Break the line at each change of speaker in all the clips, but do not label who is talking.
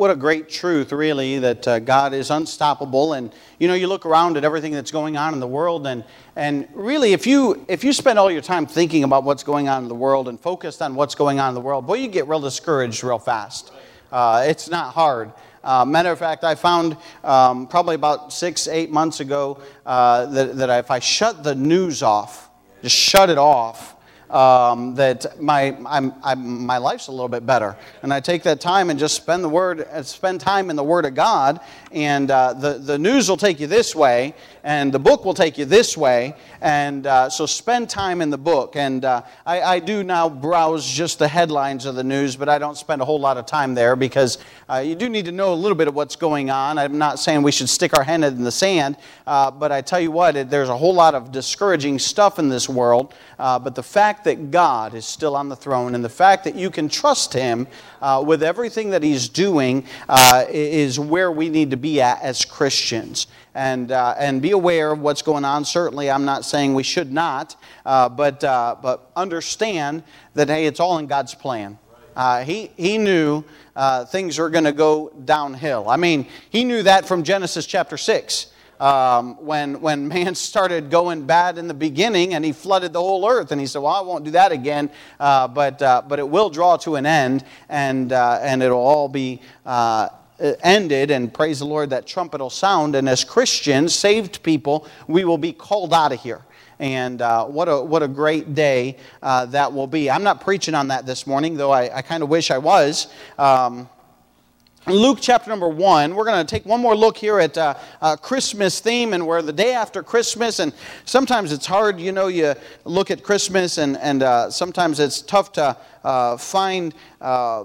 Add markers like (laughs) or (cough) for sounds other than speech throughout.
what a great truth, really, that uh, God is unstoppable. And, you know, you look around at everything that's going on in the world, and, and really, if you, if you spend all your time thinking about what's going on in the world and focused on what's going on in the world, boy, you get real discouraged real fast. Uh, it's not hard. Uh, matter of fact, I found um, probably about six, eight months ago uh, that, that if I shut the news off, just shut it off, um, that my, I'm, I'm, my life's a little bit better. And I take that time and just spend the word, uh, spend time in the Word of God, and uh, the, the news will take you this way, and the book will take you this way. And uh, so spend time in the book. And uh, I, I, do now browse just the headlines of the news, but I don't spend a whole lot of time there because uh, you do need to know a little bit of what's going on. I'm not saying we should stick our head in the sand, uh, but I tell you what, it, there's a whole lot of discouraging stuff in this world. Uh, but the fact that God is still on the throne and the fact that you can trust Him uh, with everything that He's doing is where we need to be at as Christians and, uh, and be aware of what's going on. Certainly, I'm not saying we should not, uh, but, uh, but understand that, hey, it's all in God's plan. Uh, he, he knew uh, things were going to go downhill. I mean, he knew that from Genesis chapter 6. Um, when, when man (laughs) started going bad in the beginning and he flooded the whole earth. And he said, Well, I won't do that again, uh, but, uh, but it will draw to an end and, uh, and it'll all be uh, ended, and praise the Lord, that trumpet will sound. And as Christians, saved people, we will be called out of here. And uh, what, a, what a great day uh, that will be. I'm not preaching on that this morning, though I, I kind of wish I was. Um, Luke chapter number one, we're going to take one more look here at uh, uh, Christmas theme, and we're the day after Christmas. And sometimes it's hard, you know, you look at Christmas, and, and uh, sometimes it's tough to uh, find uh,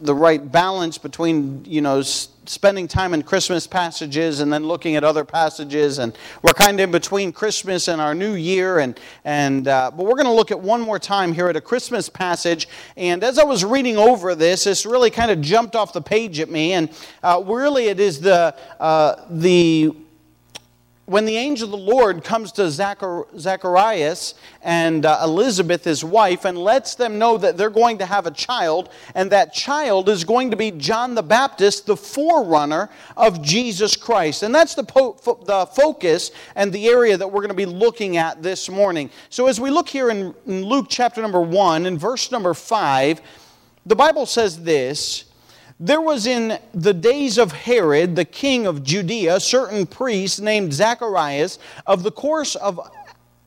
the right balance between, you know, spending time in Christmas passages and then looking at other passages. And we're kind of in between Christmas and our new year. And, and, uh, but we're going to look at one more time here at a Christmas passage. And as I was reading over this, this really kind of jumped off the page at me. And uh, really, it is the, uh, the when the angel of the Lord comes to Zacharias and uh, Elizabeth, his wife, and lets them know that they're going to have a child, and that child is going to be John the Baptist, the forerunner of Jesus Christ. And that's the, po- fo- the focus and the area that we're going to be looking at this morning. So as we look here in, in Luke chapter number 1 and verse number 5, the Bible says this. There was in the days of Herod, the king of Judea, certain priest named Zacharias of the course of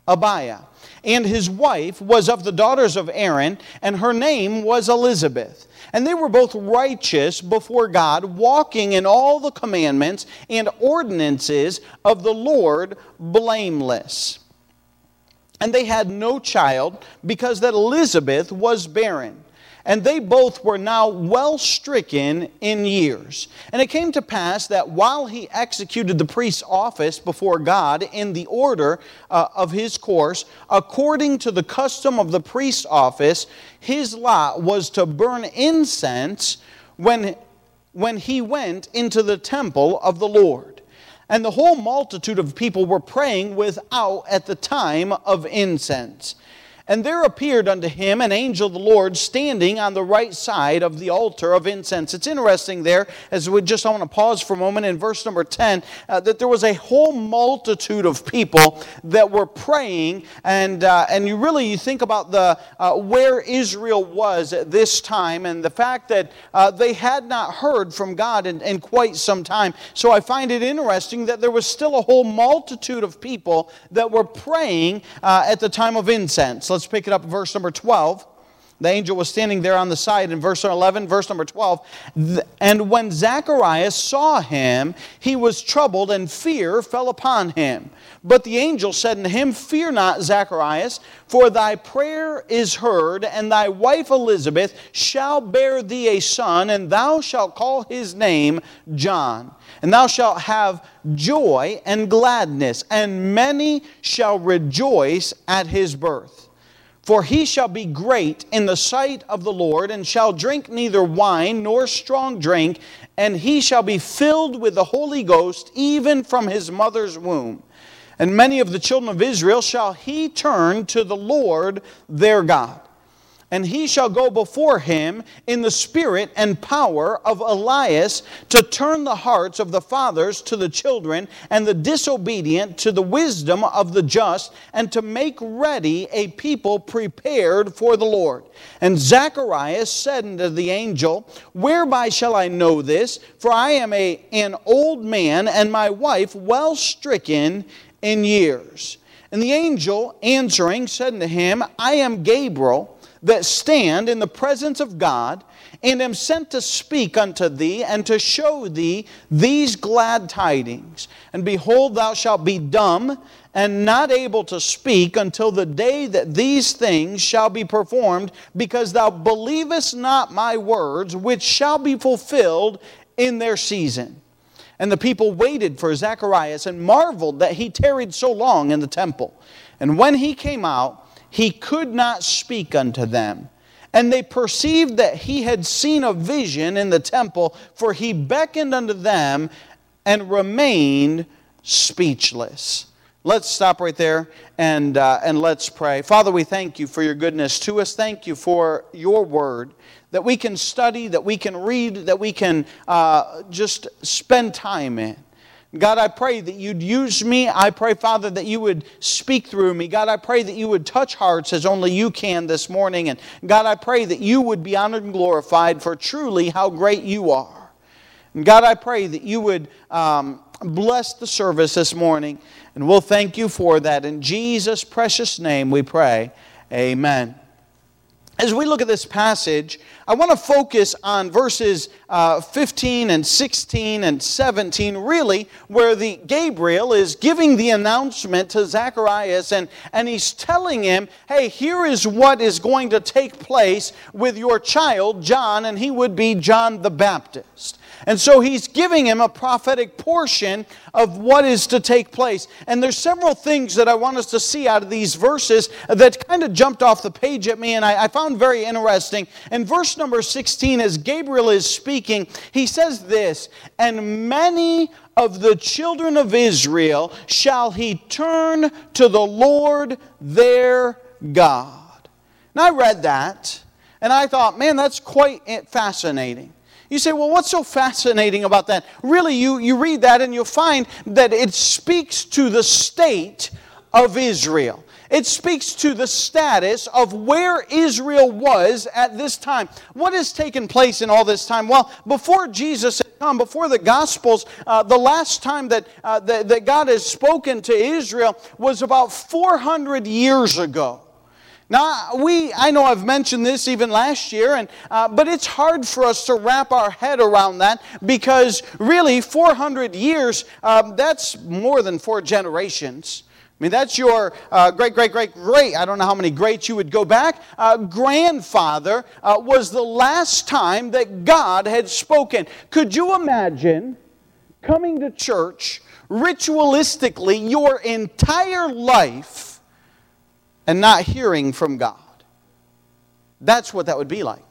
Abia. And his wife was of the daughters of Aaron, and her name was Elizabeth. And they were both righteous before God, walking in all the commandments and ordinances of the Lord blameless. And they had no child because that Elizabeth was barren and they both were now well stricken in years. And it came to pass that while he executed the priest's office before God in the order uh, of his course, according to the custom of the priest's office, his lot was to burn incense when, when he went into the temple of the Lord. And the whole multitude of people were praying without at the time of incense. And there appeared unto him an angel of the Lord standing on the right side of the altar of incense. It's interesting there, as we just I want to pause for a moment in verse number 10, uh, that there was a whole multitude of people that were praying. And, uh, and you really you think about the, uh, where Israel was at this time and the fact that uh, they had not heard from God in, in quite some time. So I find it interesting that there was still a whole multitude of people that were praying uh, at the time of incense. Let's Let's pick it up verse number 12. The angel was standing there on the side in verse 11, verse number 12. And when Zacharias saw him, he was troubled, and fear fell upon him. But the angel said unto him, Fear not, Zacharias, for thy prayer is heard, and thy wife Elizabeth shall bear thee a son, and thou shalt call his name John. And thou shalt have joy and gladness, and many shall rejoice at his birth. For he shall be great in the sight of the Lord, and shall drink neither wine nor strong drink, and he shall be filled with the Holy Ghost even from his mother's womb. And many of the children of Israel shall he turn to the Lord their God. And he shall go before him in the spirit and power of Elias to turn the hearts of the fathers to the children and the disobedient to the wisdom of the just and to make ready a people prepared for the Lord. And Zacharias said unto the angel, Whereby shall I know this? For I am a, an old man and my wife well stricken in years. And the angel answering said unto him, I am Gabriel that stand in the presence of God, and am sent to speak unto thee and to show thee these glad tidings. And behold, thou shalt be dumb and not able to speak until the day that these things shall be performed, because thou believest not my words, which shall be fulfilled in their season. And the people waited for Zacharias and marveled that he tarried so long in the temple. And when he came out, he could not speak unto them. And they perceived that he had seen a vision in the temple, for he beckoned unto them and remained speechless. Let's stop right there and, uh, and let's pray. Father, we thank you for your goodness to us. Thank you for your word that we can study, that we can read, that we can uh, just spend time in. God, I pray that you'd use me. I pray, Father, that you would speak through me. God, I pray that you would touch hearts as only you can this morning. And God, I pray that you would be honored and glorified for truly how great you are. And God, I pray that you would um, bless the service this morning. And we'll thank you for that. In Jesus' precious name we pray. Amen as we look at this passage, I want to focus on verses uh, 15 and 16 and 17, really, where the Gabriel is giving the announcement to Zacharias and, and he's telling him, hey, here is what is going to take place with your child, John, and he would be John the Baptist. And so he's giving him a prophetic portion of what is to take place. And there's several things that I want us to see out of these verses that kind of jumped off the page at me and I, I found very interesting. In verse number 16, as Gabriel is speaking, he says this, and many of the children of Israel shall he turn to the Lord their God. And I read that and I thought, man, that's quite fascinating. You say, well, what's so fascinating about that? Really, you, you read that and you'll find that it speaks to the state of Israel. It speaks to the status of where Israel was at this time. What has taken place in all this time? Well, before Jesus had come, before the Gospels, uh, the last time that, uh, that, that God has spoken to Israel was about 400 years ago. Now, we, I know I've mentioned this even last year, and, uh, but it's hard for us to wrap our head around that because really, 400 years, um, that's more than four generations. I mean, that's your uh, great, great, great, great, I don't know how many greats you would go back. Uh, grandfather uh, was the last time that God had spoken. Could you imagine coming to church ritualistically your entire life? And not hearing from God. That's what that would be like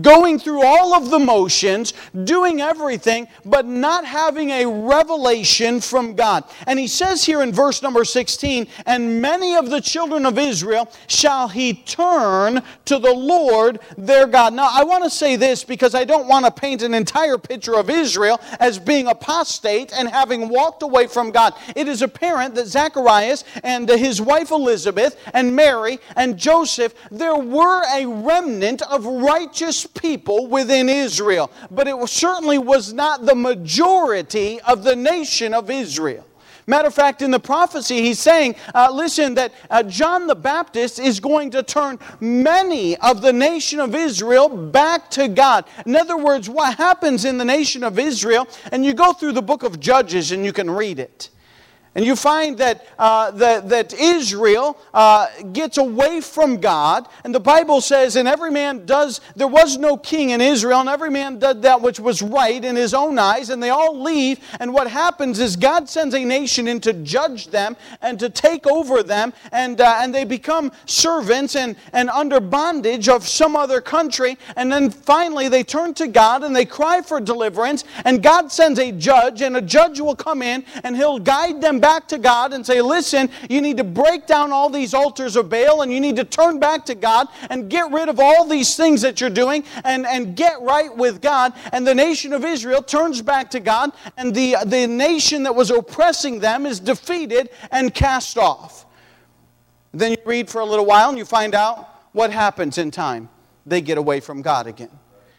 going through all of the motions, doing everything, but not having a revelation from God. And he says here in verse number 16, and many of the children of Israel shall he turn to the Lord their God. Now, I want to say this because I don't want to paint an entire picture of Israel as being apostate and having walked away from God. It is apparent that Zacharias and his wife Elizabeth and Mary and Joseph, there were a remnant of righteous people within Israel, but it certainly was not the majority of the nation of Israel. Matter of fact, in the prophecy, he's saying, uh, listen, that uh, John the Baptist is going to turn many of the nation of Israel back to God. In other words, what happens in the nation of Israel, and you go through the book of Judges and you can read it. And you find that, uh, that, that Israel uh, gets away from God. And the Bible says, and every man does, there was no king in Israel, and every man did that which was right in his own eyes, and they all leave. And what happens is God sends a nation in to judge them and to take over them, and, uh, and they become servants and, and under bondage of some other country. And then finally they turn to God and they cry for deliverance, and God sends a judge, and a judge will come in and he'll guide them back to God and say, listen, you need to break down all these altars of Baal and you need to turn back to God and get rid of all these things that you're doing and, and get right with God. And the nation of Israel turns back to God and the, the nation that was oppressing them is defeated and cast off. Then you read for a little while and you find out what happens in time. They get away from God again.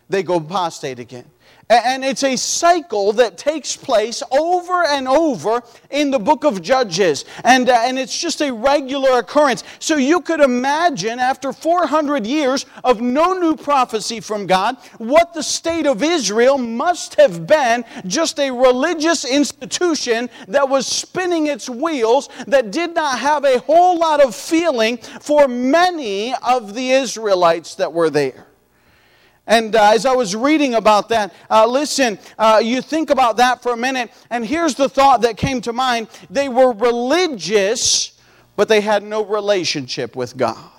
They go apostate again. And it's a cycle that takes place over and over in the book of Judges. And, uh, and it's just a regular occurrence. So you could imagine, after 400 years of no new prophecy from God, what the state of Israel must have been just a religious institution that was spinning its wheels, that did not have a whole lot of feeling for many of the Israelites that were there. And uh, as I was reading about that, uh, listen, uh, you think about that for a minute, and here's the thought that came to mind. They were religious, but they had no relationship with God.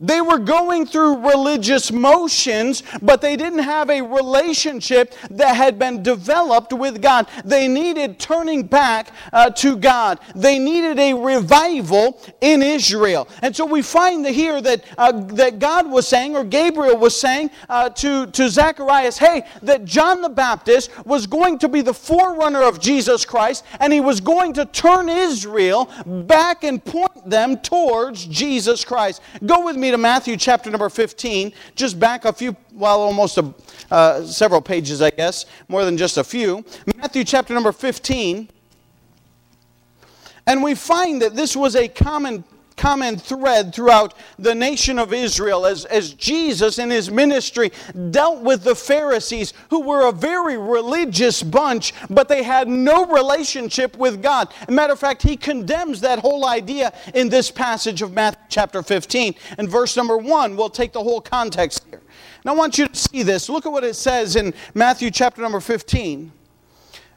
They were going through religious motions, but they didn't have a relationship that had been developed with God. They needed turning back uh, to God. They needed a revival in Israel. And so we find here that, uh, that God was saying, or Gabriel was saying uh, to, to Zacharias, hey, that John the Baptist was going to be the forerunner of Jesus Christ, and he was going to turn Israel back and point them towards Jesus Christ. Go with me to Matthew chapter number 15, just back a few, well, almost a, uh, several pages, I guess, more than just a few. Matthew chapter number 15. And we find that this was a common common thread throughout the nation of Israel as, as Jesus in his ministry dealt with the Pharisees, who were a very religious bunch, but they had no relationship with God. Matter of fact, he condemns that whole idea in this passage of Matthew chapter 15. And verse number 1, we'll take the whole context here. And I want you to see this. Look at what it says in Matthew chapter number 15.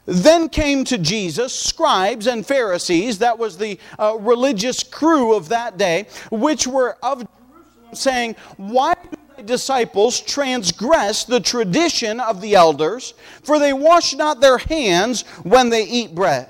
Then came to Jesus scribes and Pharisees, that was the uh, religious crew of that day, which were of Jerusalem, saying, Why do thy disciples transgress the tradition of the elders? For they wash not their hands when they eat bread.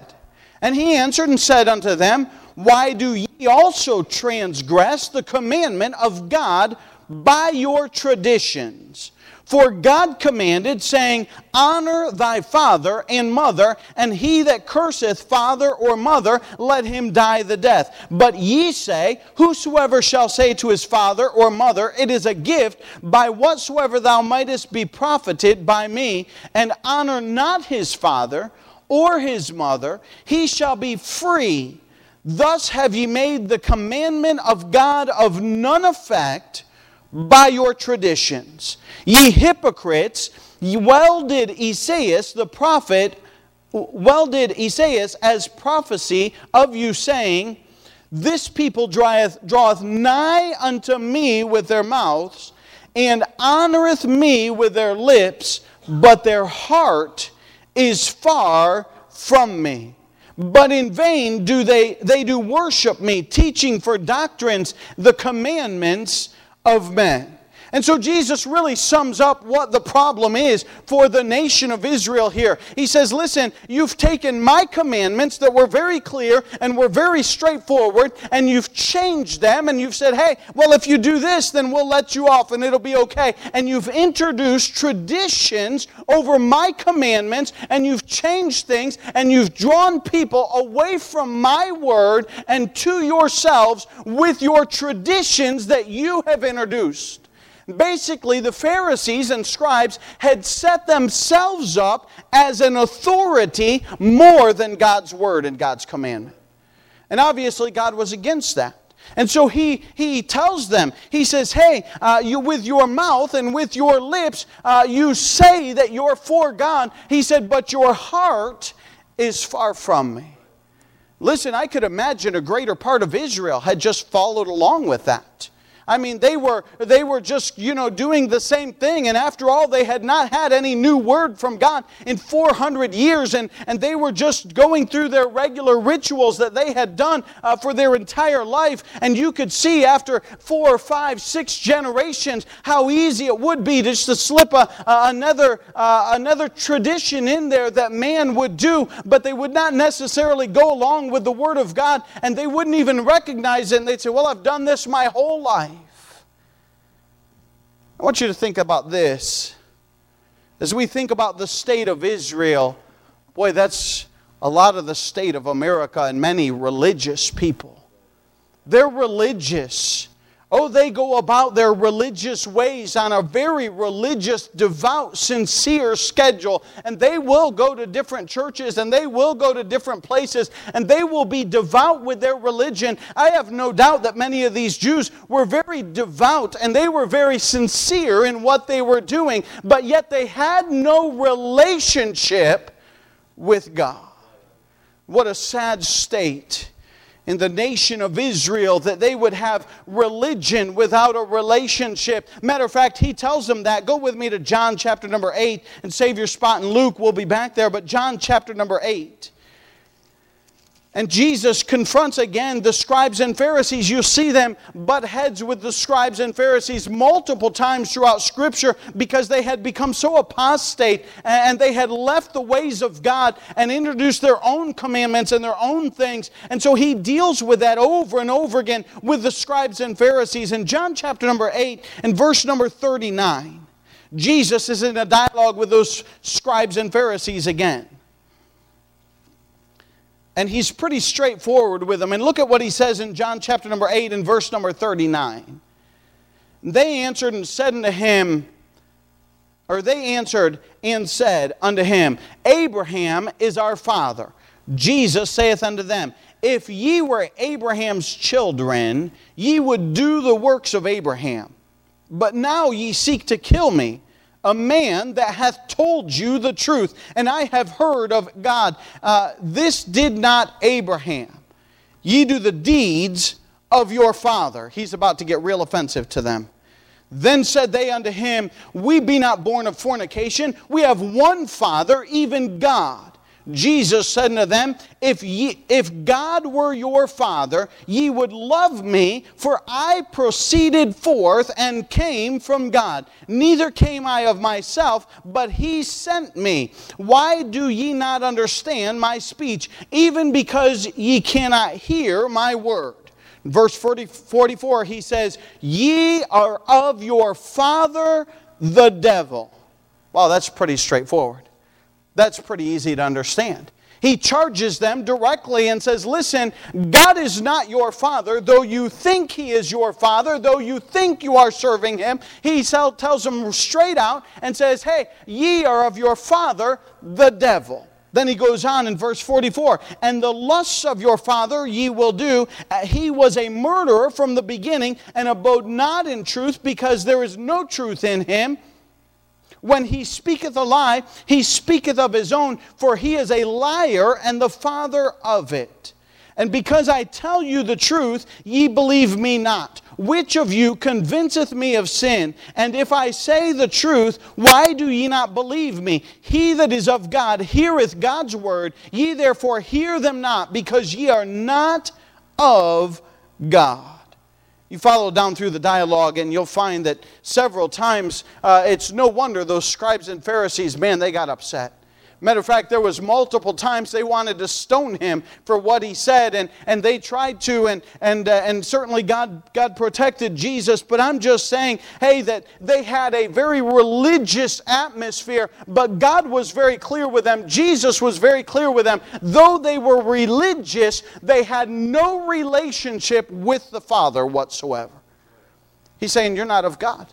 And he answered and said unto them, Why do ye also transgress the commandment of God by your traditions? For God commanded, saying, Honor thy father and mother, and he that curseth father or mother, let him die the death. But ye say, Whosoever shall say to his father or mother, It is a gift, by whatsoever thou mightest be profited by me, and honor not his father or his mother, he shall be free. Thus have ye made the commandment of God of none effect by your traditions. Ye hypocrites, well did Esaias the prophet, well did Esaias as prophecy of you, saying, This people draweth, draweth nigh unto me with their mouths, and honoreth me with their lips, but their heart is far from me. But in vain do they, they do worship me, teaching for doctrines the commandments of men. And so Jesus really sums up what the problem is for the nation of Israel here. He says, Listen, you've taken my commandments that were very clear and were very straightforward, and you've changed them, and you've said, Hey, well, if you do this, then we'll let you off and it'll be okay. And you've introduced traditions over my commandments, and you've changed things, and you've drawn people away from my word and to yourselves with your traditions that you have introduced. Basically, the Pharisees and scribes had set themselves up as an authority more than God's word and God's commandment. And obviously, God was against that. And so he, he tells them, he says, Hey, uh, you, with your mouth and with your lips, uh, you say that you're for God. He said, But your heart is far from me. Listen, I could imagine a greater part of Israel had just followed along with that. I mean, they were, they were just, you know, doing the same thing. And after all, they had not had any new word from God in 400 years. And, and they were just going through their regular rituals that they had done uh, for their entire life. And you could see after four, five, six generations how easy it would be just to slip a, another, uh, another tradition in there that man would do, but they would not necessarily go along with the Word of God. And they wouldn't even recognize it. And they'd say, Well, I've done this my whole life. I want you to think about this. As we think about the state of Israel, boy, that's a lot of the state of America and many religious people. They're religious. Oh, they go about their religious ways on a very religious, devout, sincere schedule. And they will go to different churches and they will go to different places and they will be devout with their religion. I have no doubt that many of these Jews were very devout and they were very sincere in what they were doing, but yet they had no relationship with God. What a sad state in the nation of Israel that they would have religion without a relationship. Matter of fact, he tells them that. Go with me to John chapter number 8 and save your spot in Luke. We'll be back there, but John chapter number 8. And Jesus confronts again the scribes and Pharisees. You see them butt heads with the scribes and Pharisees multiple times throughout Scripture because they had become so apostate and they had left the ways of God and introduced their own commandments and their own things. And so he deals with that over and over again with the scribes and Pharisees. In John chapter number 8 and verse number 39, Jesus is in a dialogue with those scribes and Pharisees again. And he's pretty straightforward with them. And look at what he says in John chapter number 8 and verse number 39. They answered and said unto him, or they answered and said unto him, Abraham is our father. Jesus saith unto them, If ye were Abraham's children, ye would do the works of Abraham. But now ye seek to kill me a man that hath told you the truth, and I have heard of God. Uh, this did not Abraham. Ye do the deeds of your father. He's about to get real offensive to them. Then said they unto him, We be not born of fornication. We have one Father, even God. Jesus said unto them, if, ye, if God were your Father, ye would love me, for I proceeded forth and came from God. Neither came I of myself, but he sent me. Why do ye not understand my speech, even because ye cannot hear my word? Verse 40, 44, he says, Ye are of your father the devil. Well, that's pretty straightforward. That's pretty easy to understand. He charges them directly and says, Listen, God is not your father, though you think he is your father, though you think you are serving him. He tells them straight out and says, Hey, ye are of your father, the devil. Then he goes on in verse 44 And the lusts of your father ye will do. Uh, he was a murderer from the beginning and abode not in truth because there is no truth in him. When he speaketh a lie, he speaketh of his own, for he is a liar and the father of it. And because I tell you the truth, ye believe me not. Which of you convinceth me of sin? And if I say the truth, why do ye not believe me? He that is of God heareth God's word. Ye therefore hear them not, because ye are not of God. You follow down through the dialogue, and you'll find that several times uh, it's no wonder those scribes and Pharisees, man, they got upset. Matter of fact, there was multiple times they wanted to stone him for what he said, and, and they tried to, and, and, uh, and certainly God, God protected Jesus. But I'm just saying, hey, that they had a very religious atmosphere, but God was very clear with them. Jesus was very clear with them. Though they were religious, they had no relationship with the Father whatsoever. He's saying, You're not of God.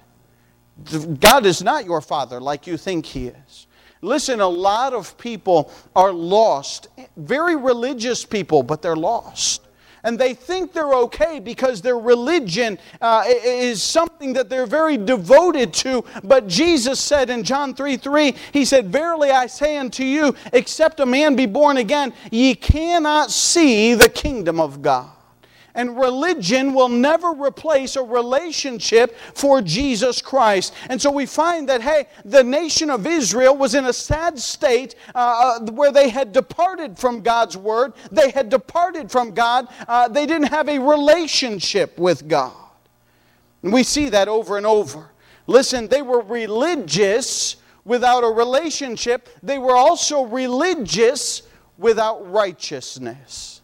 God is not your Father like you think He is. Listen, a lot of people are lost. Very religious people, but they're lost. And they think they're okay because their religion uh, is something that they're very devoted to. But Jesus said in John 3 3, He said, Verily I say unto you, except a man be born again, ye cannot see the kingdom of God. And religion will never replace a relationship for Jesus Christ. And so we find that, hey, the nation of Israel was in a sad state uh, uh, where they had departed from God's word, they had departed from God, uh, they didn't have a relationship with God. And we see that over and over. Listen, they were religious without a relationship, they were also religious without righteousness.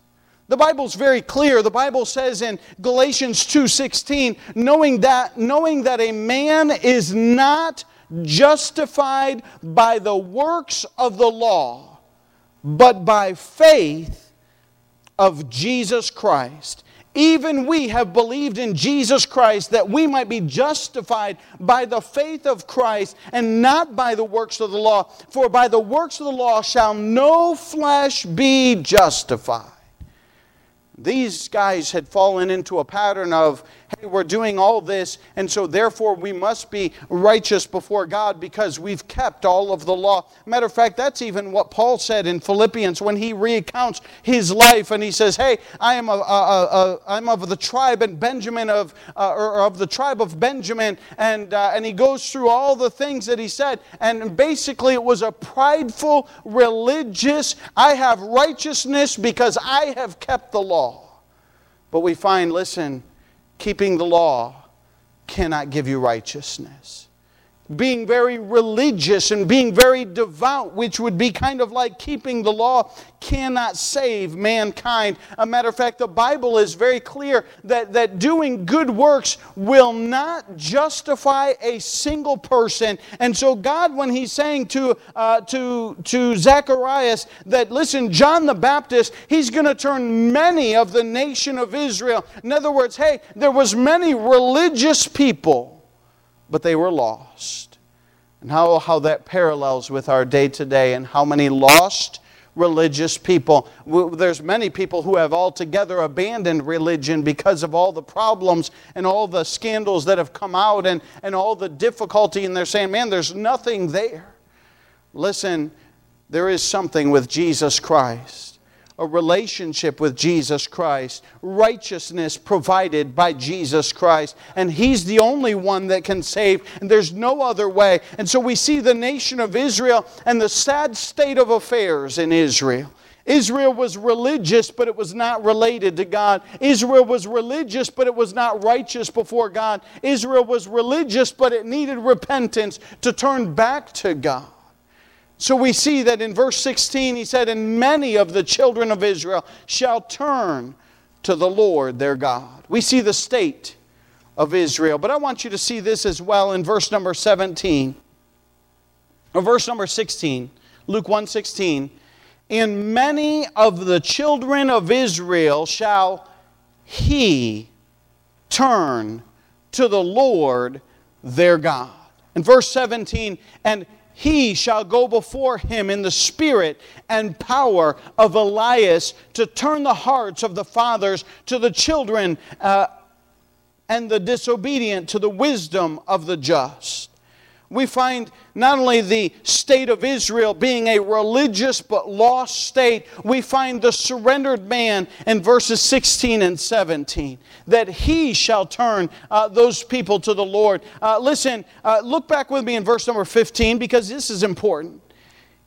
The Bible's very clear. The Bible says in Galatians 2:16, knowing that knowing that a man is not justified by the works of the law, but by faith of Jesus Christ. Even we have believed in Jesus Christ that we might be justified by the faith of Christ and not by the works of the law. For by the works of the law shall no flesh be justified. These guys had fallen into a pattern of, hey, we're doing all this, and so therefore we must be righteous before God because we've kept all of the law. Matter of fact, that's even what Paul said in Philippians when he recounts his life and he says, hey, I am, a, a, a, I'm of the tribe and Benjamin of, uh, or of the tribe of Benjamin, and, uh, and he goes through all the things that he said, and basically it was a prideful, religious, I have righteousness because I have kept the law. But we find, listen, keeping the law cannot give you righteousness being very religious and being very devout, which would be kind of like keeping the law, cannot save mankind. A matter of fact, the Bible is very clear that, that doing good works will not justify a single person. And so, God, when He's saying to, uh, to, to Zacharias that, listen, John the Baptist, He's going to turn many of the nation of Israel. In other words, hey, there was many religious people but they were lost. And how, how that parallels with our day to day and how many lost religious people. There's many people who have altogether abandoned religion because of all the problems and all the scandals that have come out and, and all the difficulty, and they're saying, man, there's nothing there. Listen, there is something with Jesus Christ a relationship with Jesus Christ, righteousness provided by Jesus Christ. And He's the only one that can save, and there's no other way. And so we see the nation of Israel and the sad state of affairs in Israel. Israel was religious, but it was not related to God. Israel was religious, but it was not righteous before God. Israel was religious, but it needed repentance to turn back to God. So we see that in verse 16 he said, And many of the children of Israel shall turn to the Lord their God. We see the state of Israel. But I want you to see this as well in verse number 17. Or verse number 16. Luke 1:16. In many of the children of Israel shall he turn to the Lord their God. In verse 17, and he shall go before him in the spirit and power of Elias to turn the hearts of the fathers to the children uh, and the disobedient to the wisdom of the just we find not only the state of Israel being a religious but lost state, we find the surrendered man in verses 16 and 17, that he shall turn uh, those people to the Lord. Uh, listen, uh, look back with me in verse number 15 because this is important.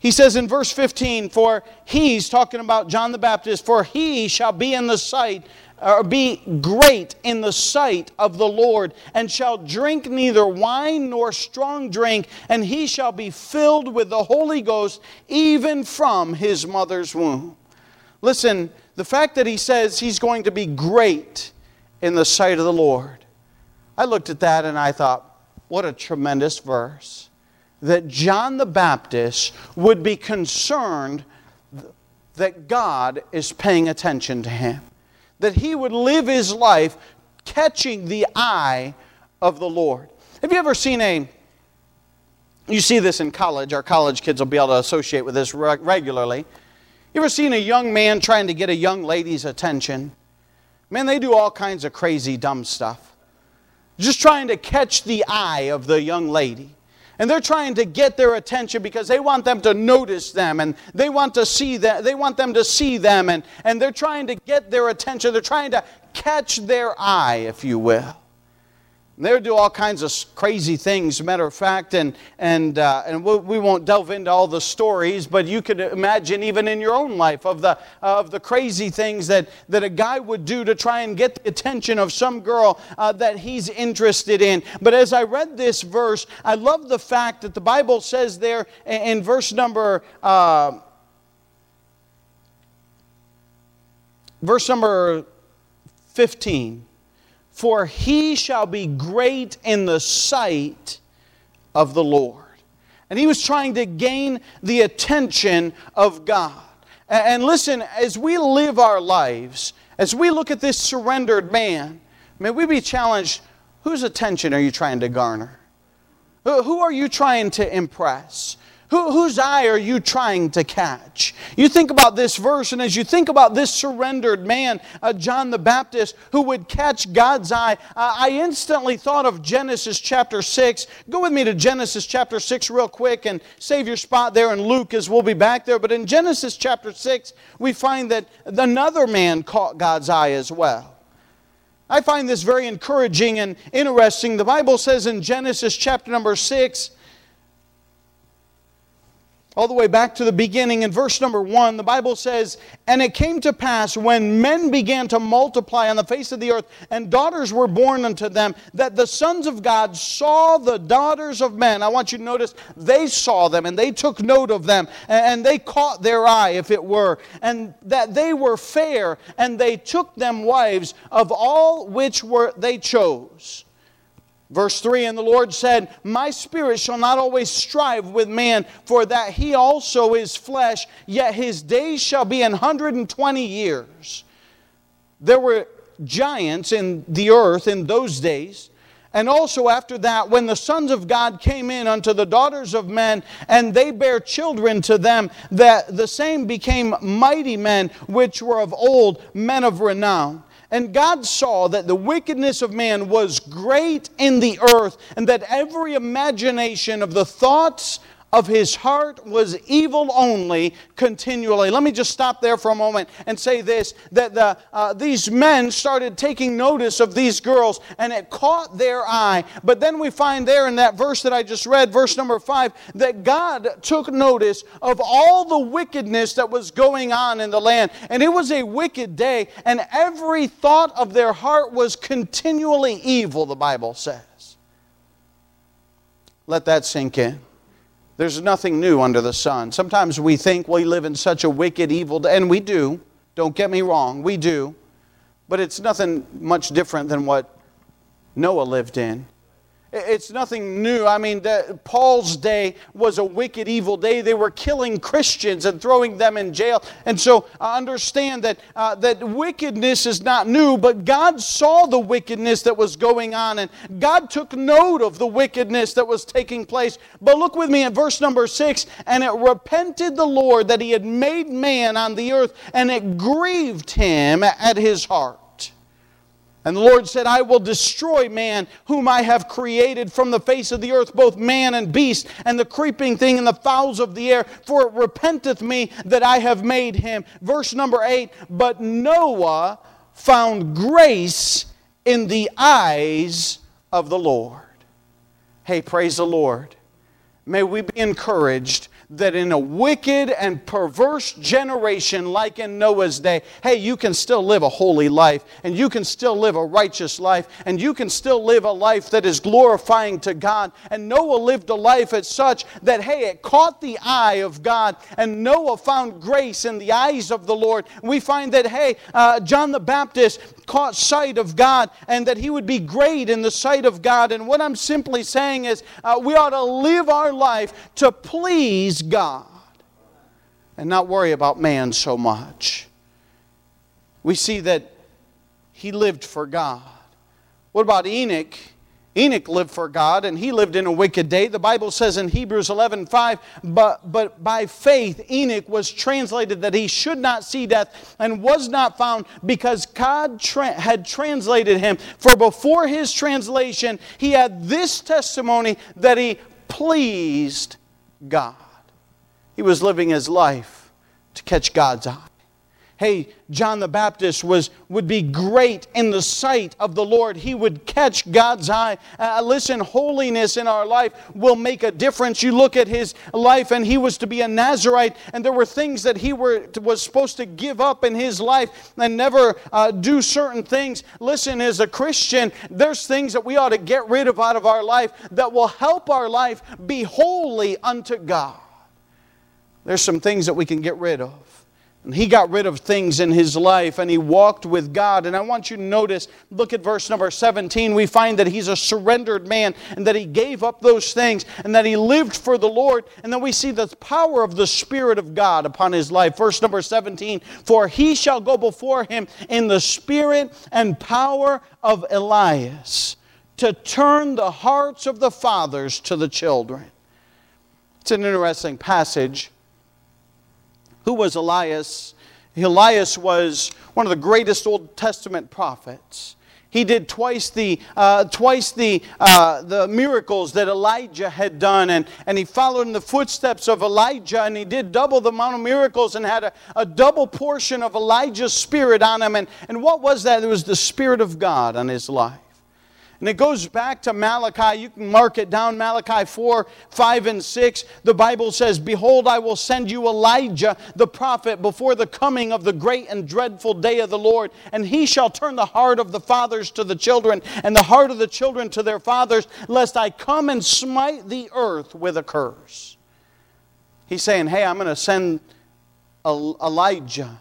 He says in verse 15, For he's talking about John the Baptist, for he shall be in the sight or be great in the sight of the Lord, and shall drink neither wine nor strong drink, and he shall be filled with the Holy Ghost even from his mother's womb. Listen, the fact that he says he's going to be great in the sight of the Lord, I looked at that and I thought, what a tremendous verse. That John the Baptist would be concerned that God is paying attention to him that he would live his life catching the eye of the Lord. Have you ever seen a you see this in college, our college kids will be able to associate with this regularly. You ever seen a young man trying to get a young lady's attention? Man, they do all kinds of crazy, dumb stuff. Just trying to catch the eye of the young lady. And they're trying to get their attention because they want them to notice them and they want to see them, they want them to see them and, and they're trying to get their attention. They're trying to catch their eye, if you will. They would do all kinds of crazy things, matter of fact, and, and, uh, and we won't delve into all the stories, but you could imagine even in your own life of the, of the crazy things that, that a guy would do to try and get the attention of some girl uh, that he's interested in. But as I read this verse, I love the fact that the Bible says there in verse number. Uh, verse number 15 for he shall be great in the sight of the Lord. And he was trying to gain the attention of God. And listen, as we live our lives, as we look at this surrendered man, may we be challenged whose attention are you trying to garner? Who are you trying to impress? Who, whose eye are you trying to catch? You think about this verse, and as you think about this surrendered man, uh, John the Baptist, who would catch God's eye, uh, I instantly thought of Genesis chapter 6. Go with me to Genesis chapter 6 real quick and save your spot there in Luke as we'll be back there. But in Genesis chapter 6, we find that another man caught God's eye as well. I find this very encouraging and interesting. The Bible says in Genesis chapter number 6, all the way back to the beginning in verse number one, the Bible says, And it came to pass when men began to multiply on the face of the earth, and daughters were born unto them, that the sons of God saw the daughters of men. I want you to notice they saw them and they took note of them, and they caught their eye, if it were, and that they were fair, and they took them wives of all which were they chose. Verse 3 And the Lord said, My spirit shall not always strive with man, for that he also is flesh, yet his days shall be an hundred and twenty years. There were giants in the earth in those days. And also after that, when the sons of God came in unto the daughters of men, and they bare children to them, that the same became mighty men, which were of old, men of renown. And God saw that the wickedness of man was great in the earth, and that every imagination of the thoughts of his heart was evil only continually. Let me just stop there for a moment and say this that the, uh, these men started taking notice of these girls and it caught their eye. But then we find there in that verse that I just read, verse number five, that God took notice of all the wickedness that was going on in the land. And it was a wicked day, and every thought of their heart was continually evil, the Bible says. Let that sink in. There's nothing new under the sun. Sometimes we think we live in such a wicked, evil, and we do. Don't get me wrong, we do. But it's nothing much different than what Noah lived in. It's nothing new. I mean, the, Paul's day was a wicked, evil day. They were killing Christians and throwing them in jail. And so I understand that, uh, that wickedness is not new, but God saw the wickedness that was going on, and God took note of the wickedness that was taking place. But look with me at verse number six and it repented the Lord that he had made man on the earth, and it grieved him at his heart. And the Lord said, I will destroy man whom I have created from the face of the earth, both man and beast, and the creeping thing and the fowls of the air, for it repenteth me that I have made him. Verse number eight, but Noah found grace in the eyes of the Lord. Hey, praise the Lord. May we be encouraged that in a wicked and perverse generation like in Noah's day, hey, you can still live a holy life and you can still live a righteous life and you can still live a life that is glorifying to God. And Noah lived a life as such that, hey, it caught the eye of God and Noah found grace in the eyes of the Lord. We find that, hey, uh, John the Baptist caught sight of God and that he would be great in the sight of God. And what I'm simply saying is uh, we ought to live our life to please God and not worry about man so much. We see that he lived for God. What about Enoch? Enoch lived for God and he lived in a wicked day. The Bible says in Hebrews 11 5, but, but by faith Enoch was translated that he should not see death and was not found because God tra- had translated him. For before his translation, he had this testimony that he pleased God. He was living his life to catch God's eye. Hey, John the Baptist was, would be great in the sight of the Lord. He would catch God's eye. Uh, listen, holiness in our life will make a difference. You look at his life, and he was to be a Nazarite, and there were things that he were, was supposed to give up in his life and never uh, do certain things. Listen, as a Christian, there's things that we ought to get rid of out of our life that will help our life be holy unto God. There's some things that we can get rid of. He got rid of things in his life and he walked with God. And I want you to notice, look at verse number 17. We find that he's a surrendered man and that he gave up those things and that he lived for the Lord. And then we see the power of the Spirit of God upon his life. Verse number 17 For he shall go before him in the spirit and power of Elias to turn the hearts of the fathers to the children. It's an interesting passage who was Elias? Elias was one of the greatest Old Testament prophets. He did twice the, uh, twice the, uh, the miracles that Elijah had done, and, and he followed in the footsteps of Elijah, and he did double the amount of miracles and had a, a double portion of Elijah's spirit on him. And, and what was that? It was the Spirit of God on his life. And it goes back to Malachi. You can mark it down Malachi 4, 5, and 6. The Bible says, Behold, I will send you Elijah the prophet before the coming of the great and dreadful day of the Lord. And he shall turn the heart of the fathers to the children, and the heart of the children to their fathers, lest I come and smite the earth with a curse. He's saying, Hey, I'm going to send Elijah,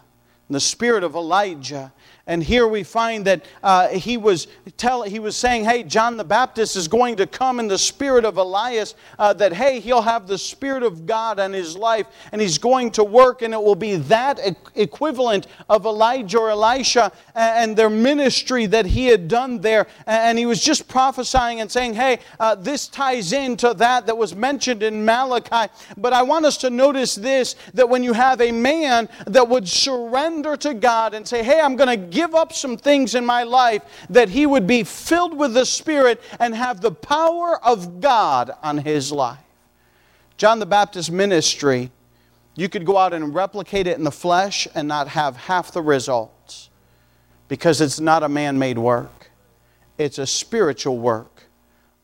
the spirit of Elijah and here we find that uh, he, was tell, he was saying, hey, John the Baptist is going to come in the spirit of Elias, uh, that, hey, he'll have the Spirit of God on his life, and he's going to work, and it will be that equivalent of Elijah or Elisha and their ministry that he had done there. And he was just prophesying and saying, hey, uh, this ties into that that was mentioned in Malachi. But I want us to notice this that when you have a man that would surrender to God and say, hey, I'm going to give up some things in my life that he would be filled with the Spirit and have the power of God on his life. John the Baptist ministry, you could go out and replicate it in the flesh and not have half the results because it's not a man made work, it's a spiritual work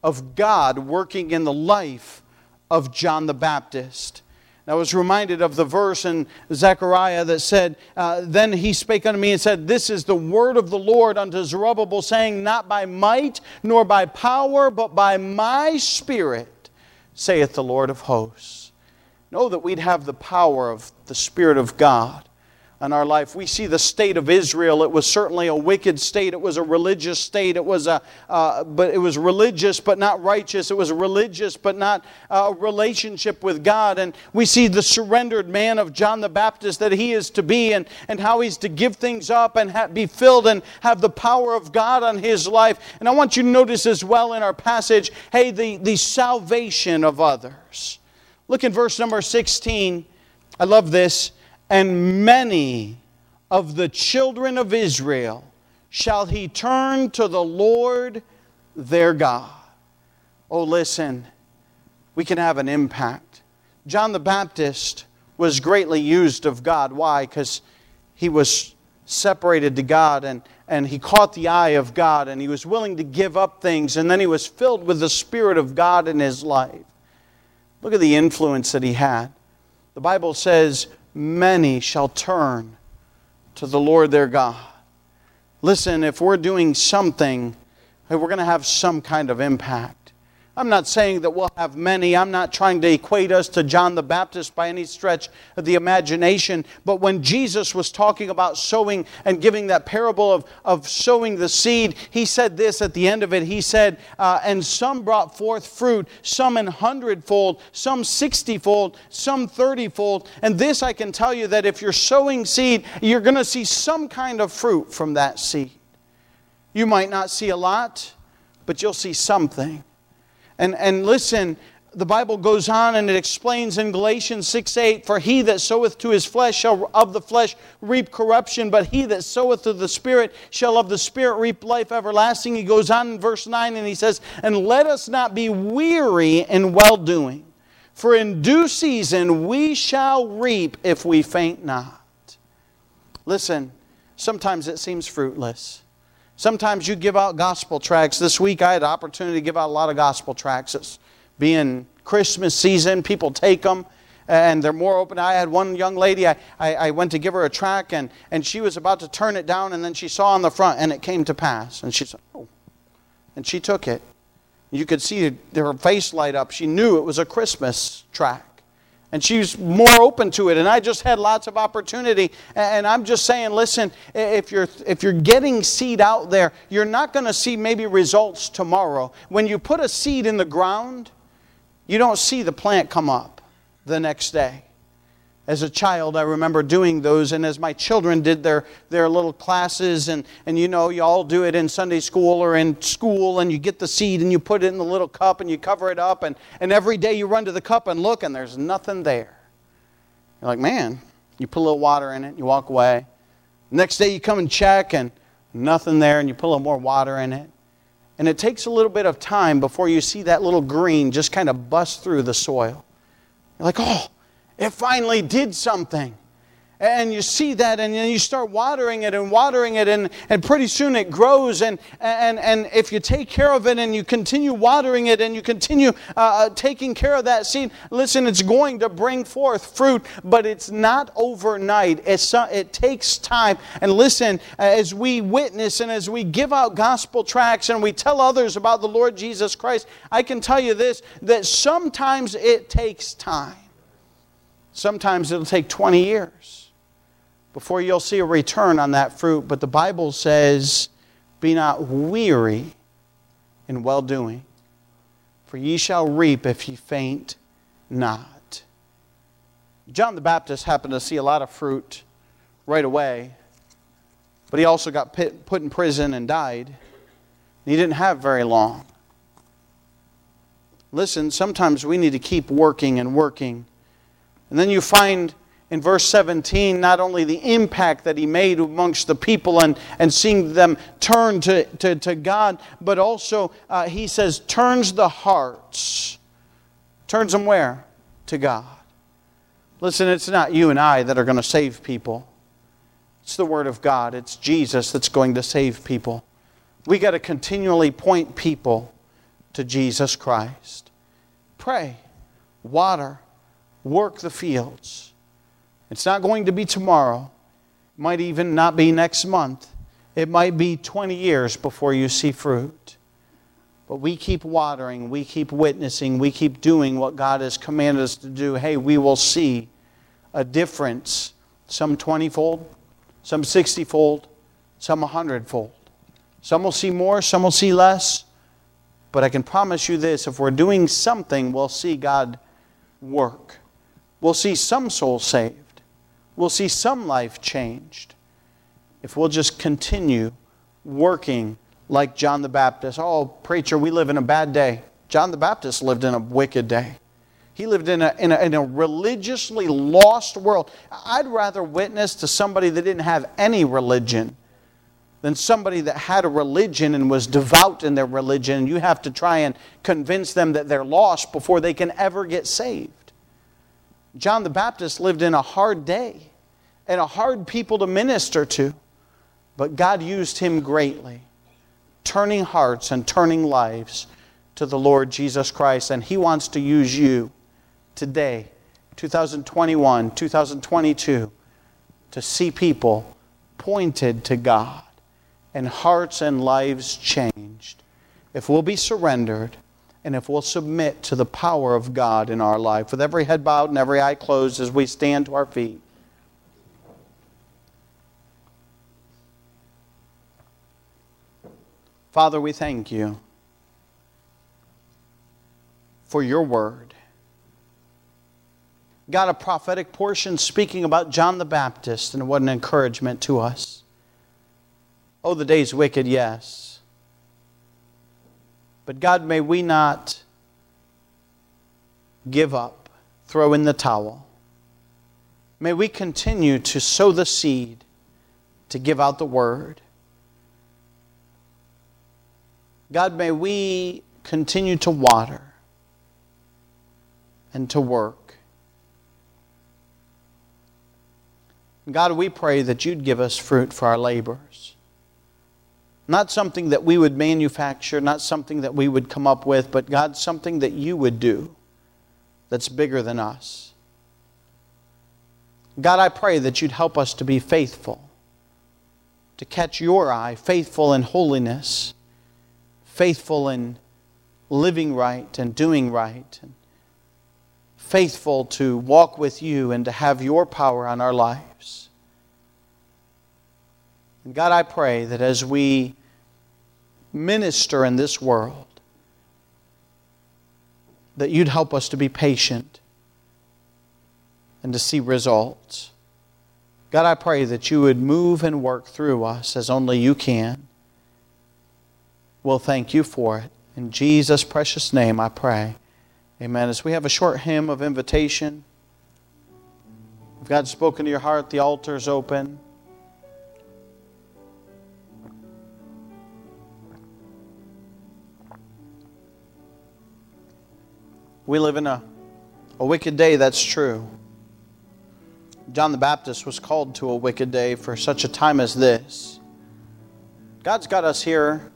of God working in the life of John the Baptist. I was reminded of the verse in Zechariah that said, uh, Then he spake unto me and said, This is the word of the Lord unto Zerubbabel, saying, Not by might nor by power, but by my spirit, saith the Lord of hosts. Know that we'd have the power of the Spirit of God in our life. We see the state of Israel. It was certainly a wicked state. It was a religious state. It was a, uh, but it was religious but not righteous. It was religious but not a relationship with God. And we see the surrendered man of John the Baptist that he is to be, and, and how he's to give things up and ha- be filled and have the power of God on his life. And I want you to notice as well in our passage, hey, the, the salvation of others. Look in verse number 16. I love this and many of the children of Israel shall he turn to the Lord their God. Oh, listen, we can have an impact. John the Baptist was greatly used of God. Why? Because he was separated to God and, and he caught the eye of God and he was willing to give up things and then he was filled with the Spirit of God in his life. Look at the influence that he had. The Bible says, many shall turn to the Lord their God. Listen, if we're doing something, we're going to have some kind of impact. I'm not saying that we'll have many. I'm not trying to equate us to John the Baptist by any stretch of the imagination. But when Jesus was talking about sowing and giving that parable of, of sowing the seed, he said this at the end of it. He said, uh, And some brought forth fruit, some in hundredfold, some sixtyfold, some thirtyfold. And this I can tell you that if you're sowing seed, you're going to see some kind of fruit from that seed. You might not see a lot, but you'll see something. And, and listen, the Bible goes on and it explains in Galatians 6 8, For he that soweth to his flesh shall of the flesh reap corruption, but he that soweth to the Spirit shall of the Spirit reap life everlasting. He goes on in verse 9 and he says, And let us not be weary in well doing, for in due season we shall reap if we faint not. Listen, sometimes it seems fruitless. Sometimes you give out gospel tracts. This week I had the opportunity to give out a lot of gospel tracts. It's being Christmas season, people take them and they're more open. I had one young lady, I, I, I, went to give her a track, and, and she was about to turn it down, and then she saw on the front, and it came to pass. And she said, Oh. And she took it. You could see her face light up. She knew it was a Christmas tract and she's more open to it. And i just had lots of opportunity. And i'm just saying listen if you're if you're getting seed out there you're not going to see maybe results tomorrow. When you put a seed in the ground you don't see the plant come up the next day as a child, I remember doing those, and as my children did their, their little classes, and, and you know, you all do it in Sunday school or in school, and you get the seed and you put it in the little cup and you cover it up, and, and every day you run to the cup and look, and there's nothing there. You're like, man, you put a little water in it, you walk away. Next day you come and check, and nothing there, and you put a little more water in it. And it takes a little bit of time before you see that little green just kind of bust through the soil. You're like, oh, it finally did something. And you see that, and then you start watering it and watering it, and, and pretty soon it grows. And, and, and if you take care of it and you continue watering it and you continue uh, uh taking care of that seed, listen, it's going to bring forth fruit, but it's not overnight. It's, uh, it takes time. And listen, as we witness and as we give out gospel tracts and we tell others about the Lord Jesus Christ, I can tell you this that sometimes it takes time. Sometimes it'll take 20 years before you'll see a return on that fruit. But the Bible says, Be not weary in well doing, for ye shall reap if ye faint not. John the Baptist happened to see a lot of fruit right away, but he also got put in prison and died. He didn't have very long. Listen, sometimes we need to keep working and working and then you find in verse 17 not only the impact that he made amongst the people and, and seeing them turn to, to, to God, but also uh, he says, turns the hearts. Turns them where? To God. Listen, it's not you and I that are going to save people. It's the Word of God. It's Jesus that's going to save people. We got to continually point people to Jesus Christ. Pray, water, work the fields. It's not going to be tomorrow. It might even not be next month. It might be 20 years before you see fruit. But we keep watering, we keep witnessing, we keep doing what God has commanded us to do. Hey, we will see a difference, some 20 fold, some 60 fold, some 100 fold. Some will see more, some will see less. But I can promise you this if we're doing something, we'll see God work. We'll see some souls saved. We'll see some life changed. If we'll just continue working like John the Baptist. Oh, preacher, we live in a bad day. John the Baptist lived in a wicked day. He lived in a, in a, in a religiously lost world. I'd rather witness to somebody that didn't have any religion than somebody that had a religion and was devout in their religion. You have to try and convince them that they're lost before they can ever get saved. John the Baptist lived in a hard day and a hard people to minister to, but God used him greatly, turning hearts and turning lives to the Lord Jesus Christ. And he wants to use you today, 2021, 2022, to see people pointed to God and hearts and lives changed. If we'll be surrendered, and if we'll submit to the power of God in our life, with every head bowed and every eye closed as we stand to our feet. Father, we thank you for your word. God, a prophetic portion speaking about John the Baptist, and what an encouragement to us. Oh, the day's wicked, yes. But God, may we not give up, throw in the towel. May we continue to sow the seed, to give out the word. God, may we continue to water and to work. God, we pray that you'd give us fruit for our labors. Not something that we would manufacture, not something that we would come up with, but God, something that you would do that's bigger than us. God, I pray that you'd help us to be faithful, to catch your eye, faithful in holiness, faithful in living right and doing right, and faithful to walk with you and to have your power on our lives. And God, I pray that as we minister in this world, that you'd help us to be patient and to see results. God, I pray that you would move and work through us as only you can. We'll thank you for it. In Jesus' precious name, I pray. Amen. As we have a short hymn of invitation, if God's spoken to your heart, the altar is open. We live in a, a wicked day, that's true. John the Baptist was called to a wicked day for such a time as this. God's got us here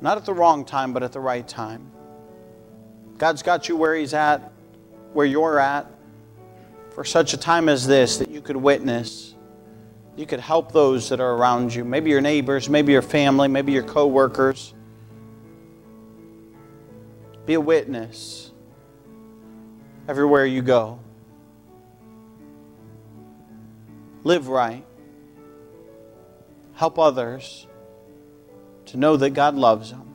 not at the wrong time, but at the right time. God's got you where He's at, where you're at, for such a time as this that you could witness. You could help those that are around you, maybe your neighbors, maybe your family, maybe your co workers. Be a witness everywhere you go. Live right. Help others to know that God loves them.